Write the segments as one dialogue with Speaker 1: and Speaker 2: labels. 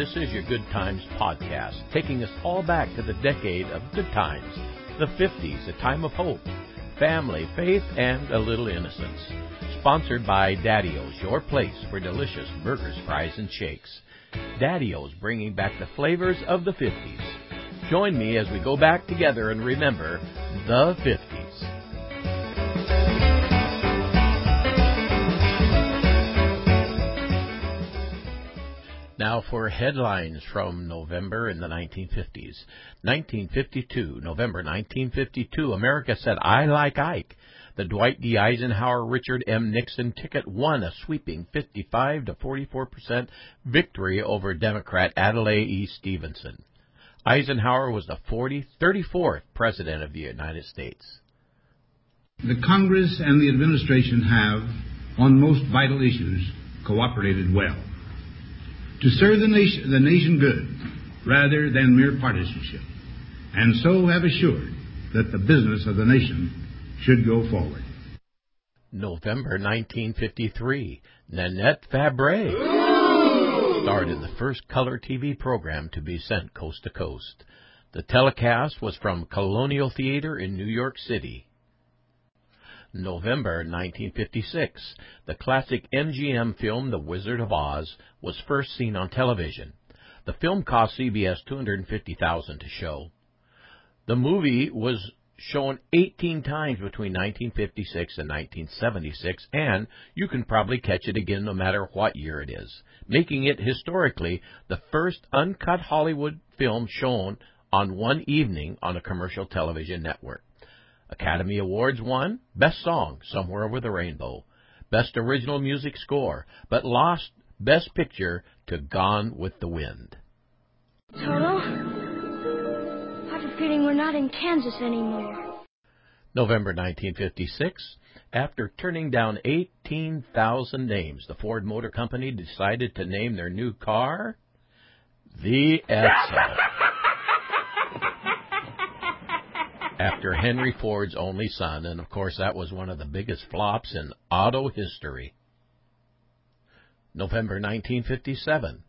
Speaker 1: This is your Good Times podcast, taking us all back to the decade of good times, the 50s, a time of hope, family, faith, and a little innocence. Sponsored by Daddy-O's, your place for delicious burgers, fries, and shakes. Daddy-O's bringing back the flavors of the 50s. Join me as we go back together and remember the 50s. Now for headlines from November in the 1950s. 1952, November 1952, America said, I like Ike. The Dwight D. Eisenhower Richard M. Nixon ticket won a sweeping 55 to 44 percent victory over Democrat Adlai E. Stevenson. Eisenhower was the 40, 34th President of the United States.
Speaker 2: The Congress and the administration have, on most vital issues, cooperated well to serve the nation, the nation good rather than mere partisanship, and so have assured that the business of the nation should go forward.
Speaker 1: November 1953, Nanette Fabray starred in the first color TV program to be sent coast to coast. The telecast was from Colonial Theater in New York City. November 1956, the classic MGM film The Wizard of Oz was first seen on television. The film cost CBS 250,000 to show. The movie was shown 18 times between 1956 and 1976, and you can probably catch it again no matter what year it is, making it historically the first uncut Hollywood film shown on one evening on a commercial television network. Academy Awards won Best Song, Somewhere Over the Rainbow, Best Original Music Score, but lost Best Picture to Gone with the Wind.
Speaker 3: Toto, I have a feeling we're not in Kansas anymore.
Speaker 1: November 1956. After turning down 18,000 names, the Ford Motor Company decided to name their new car the Edsel. After Henry Ford's only son, and of course that was one of the biggest flops in auto history. November 1957.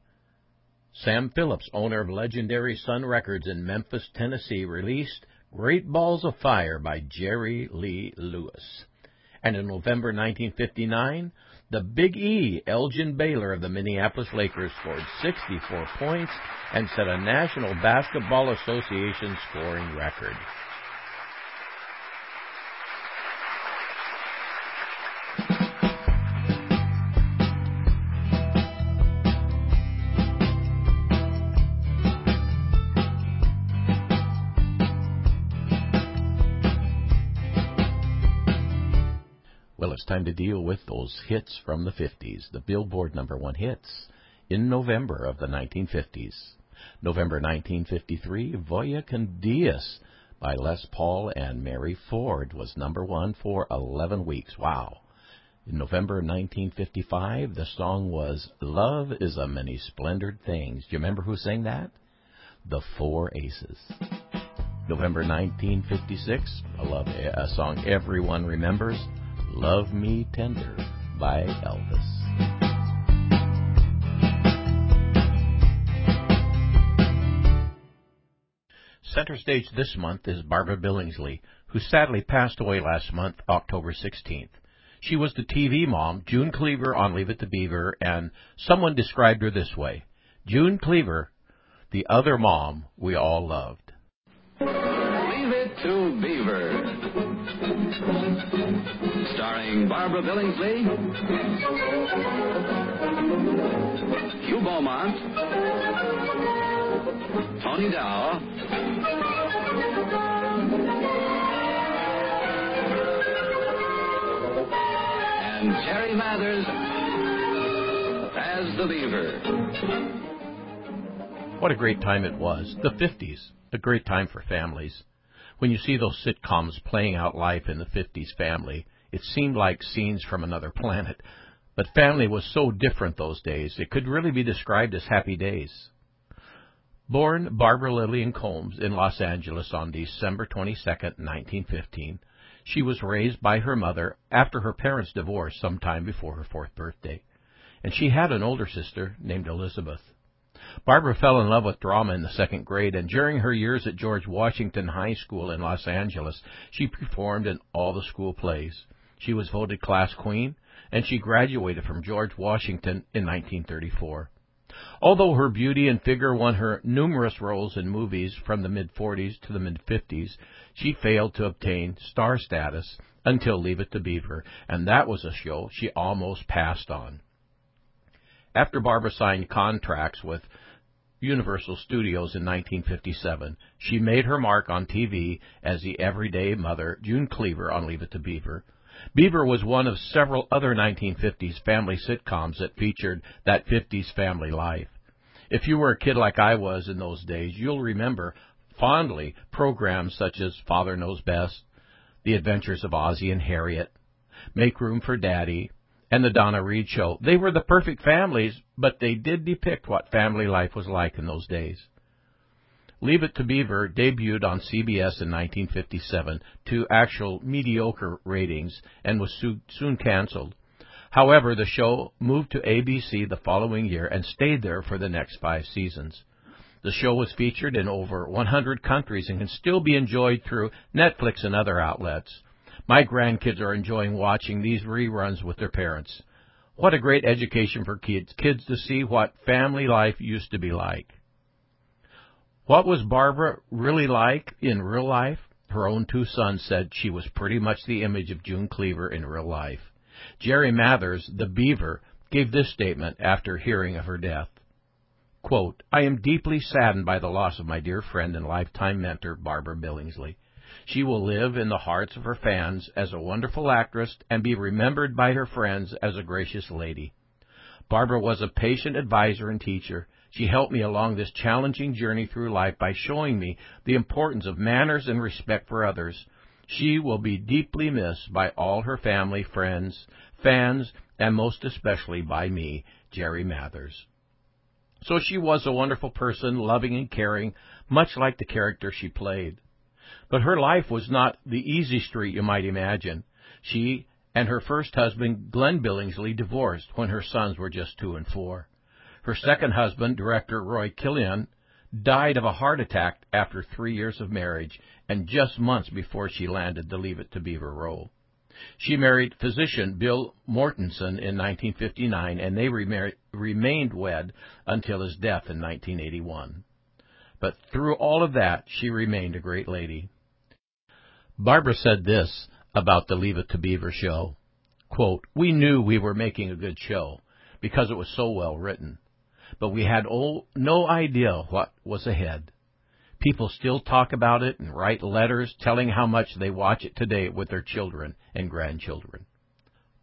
Speaker 1: Sam Phillips, owner of legendary Sun Records in Memphis, Tennessee, released Great Balls of Fire by Jerry Lee Lewis. And in November 1959, the Big E, Elgin Baylor of the Minneapolis Lakers, scored 64 points and set a National Basketball Association scoring record. Time to deal with those hits from the 50s, the Billboard number one hits in November of the 1950s. November 1953, Vaya con Dios by Les Paul and Mary Ford was number one for 11 weeks. Wow. In November 1955, the song was Love is a Many Splendored Things. Do you remember who sang that? The Four Aces. November 1956, a love a song everyone remembers, Love Me Tender by Elvis. Center stage this month is Barbara Billingsley, who sadly passed away last month, October 16th. She was the TV mom, June Cleaver on Leave It to Beaver, and someone described her this way June Cleaver, the other mom we all loved.
Speaker 4: To Beaver starring Barbara Billingsley, Hugh Beaumont, Tony Dow, and Jerry Mathers as the Beaver.
Speaker 1: What a great time it was. The 50s, a great time for families. When you see those sitcoms playing out life in the 50s family, it seemed like scenes from another planet. But family was so different those days, it could really be described as happy days. Born Barbara Lillian Combs in Los Angeles on December 22, 1915, she was raised by her mother after her parents divorced some time before her fourth birthday, and she had an older sister named Elizabeth. Barbara fell in love with drama in the second grade, and during her years at George Washington High School in Los Angeles, she performed in all the school plays. She was voted class queen, and she graduated from George Washington in 1934. Although her beauty and figure won her numerous roles in movies from the mid 40s to the mid 50s, she failed to obtain star status until Leave It to Beaver, and that was a show she almost passed on. After Barbara signed contracts with Universal Studios in 1957. She made her mark on TV as the everyday mother, June Cleaver, on Leave It to Beaver. Beaver was one of several other 1950s family sitcoms that featured that 50s family life. If you were a kid like I was in those days, you'll remember fondly programs such as Father Knows Best, The Adventures of Ozzie and Harriet, Make Room for Daddy, and the Donna Reed Show. They were the perfect families, but they did depict what family life was like in those days. Leave It to Beaver debuted on CBS in 1957 to actual mediocre ratings and was soon canceled. However, the show moved to ABC the following year and stayed there for the next five seasons. The show was featured in over 100 countries and can still be enjoyed through Netflix and other outlets. My grandkids are enjoying watching these reruns with their parents. What a great education for kids, kids to see what family life used to be like. What was Barbara really like in real life? Her own two sons said she was pretty much the image of June Cleaver in real life. Jerry Mathers, the beaver, gave this statement after hearing of her death. Quote, I am deeply saddened by the loss of my dear friend and lifetime mentor, Barbara Billingsley. She will live in the hearts of her fans as a wonderful actress and be remembered by her friends as a gracious lady. Barbara was a patient advisor and teacher. She helped me along this challenging journey through life by showing me the importance of manners and respect for others. She will be deeply missed by all her family, friends, fans, and most especially by me, Jerry Mathers. So she was a wonderful person, loving and caring, much like the character she played. But her life was not the easy street you might imagine. She and her first husband, Glenn Billingsley, divorced when her sons were just two and four. Her second husband, director Roy Kellino, died of a heart attack after three years of marriage and just months before she landed the Leave It to Beaver role. She married physician Bill Mortensen in 1959, and they remained wed until his death in 1981. But through all of that, she remained a great lady. Barbara said this about the Leave It to Beaver show. Quote, we knew we were making a good show because it was so well written, but we had no idea what was ahead. People still talk about it and write letters telling how much they watch it today with their children and grandchildren.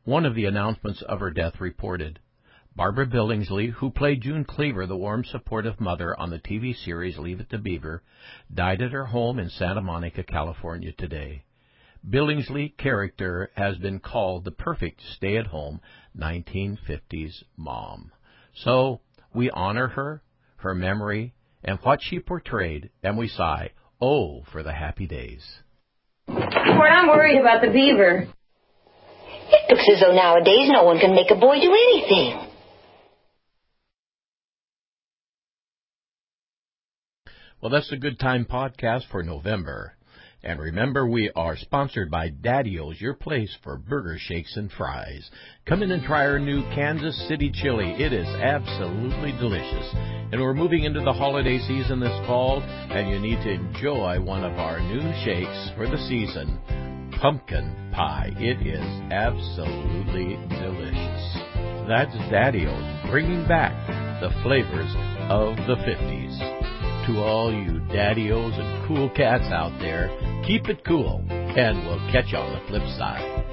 Speaker 1: One of the announcements of her death reported, Barbara Billingsley, who played June Cleaver, the warm, supportive mother on the TV series Leave It to Beaver, died at her home in Santa Monica, California today. Billingsley character has been called the perfect stay-at-home 1950s mom. So we honor her, her memory, and what she portrayed, and we sigh, oh, for the happy days.
Speaker 5: Ward, I'm worried about the beaver.
Speaker 6: It looks as though nowadays no one can make a boy do anything.
Speaker 1: Well, that's a good time podcast for November. And remember, we are sponsored by Daddy-O's, your place for burger shakes and fries. Come in and try our new Kansas City chili. It is absolutely delicious. And we're moving into the holiday season this fall, and you need to enjoy one of our new shakes for the season pumpkin pie. It is absolutely delicious. That's Daddy-O's, bringing back the flavors of the 50s to all you daddy-os and cool cats out there, keep it cool, and we'll catch you on the flip side.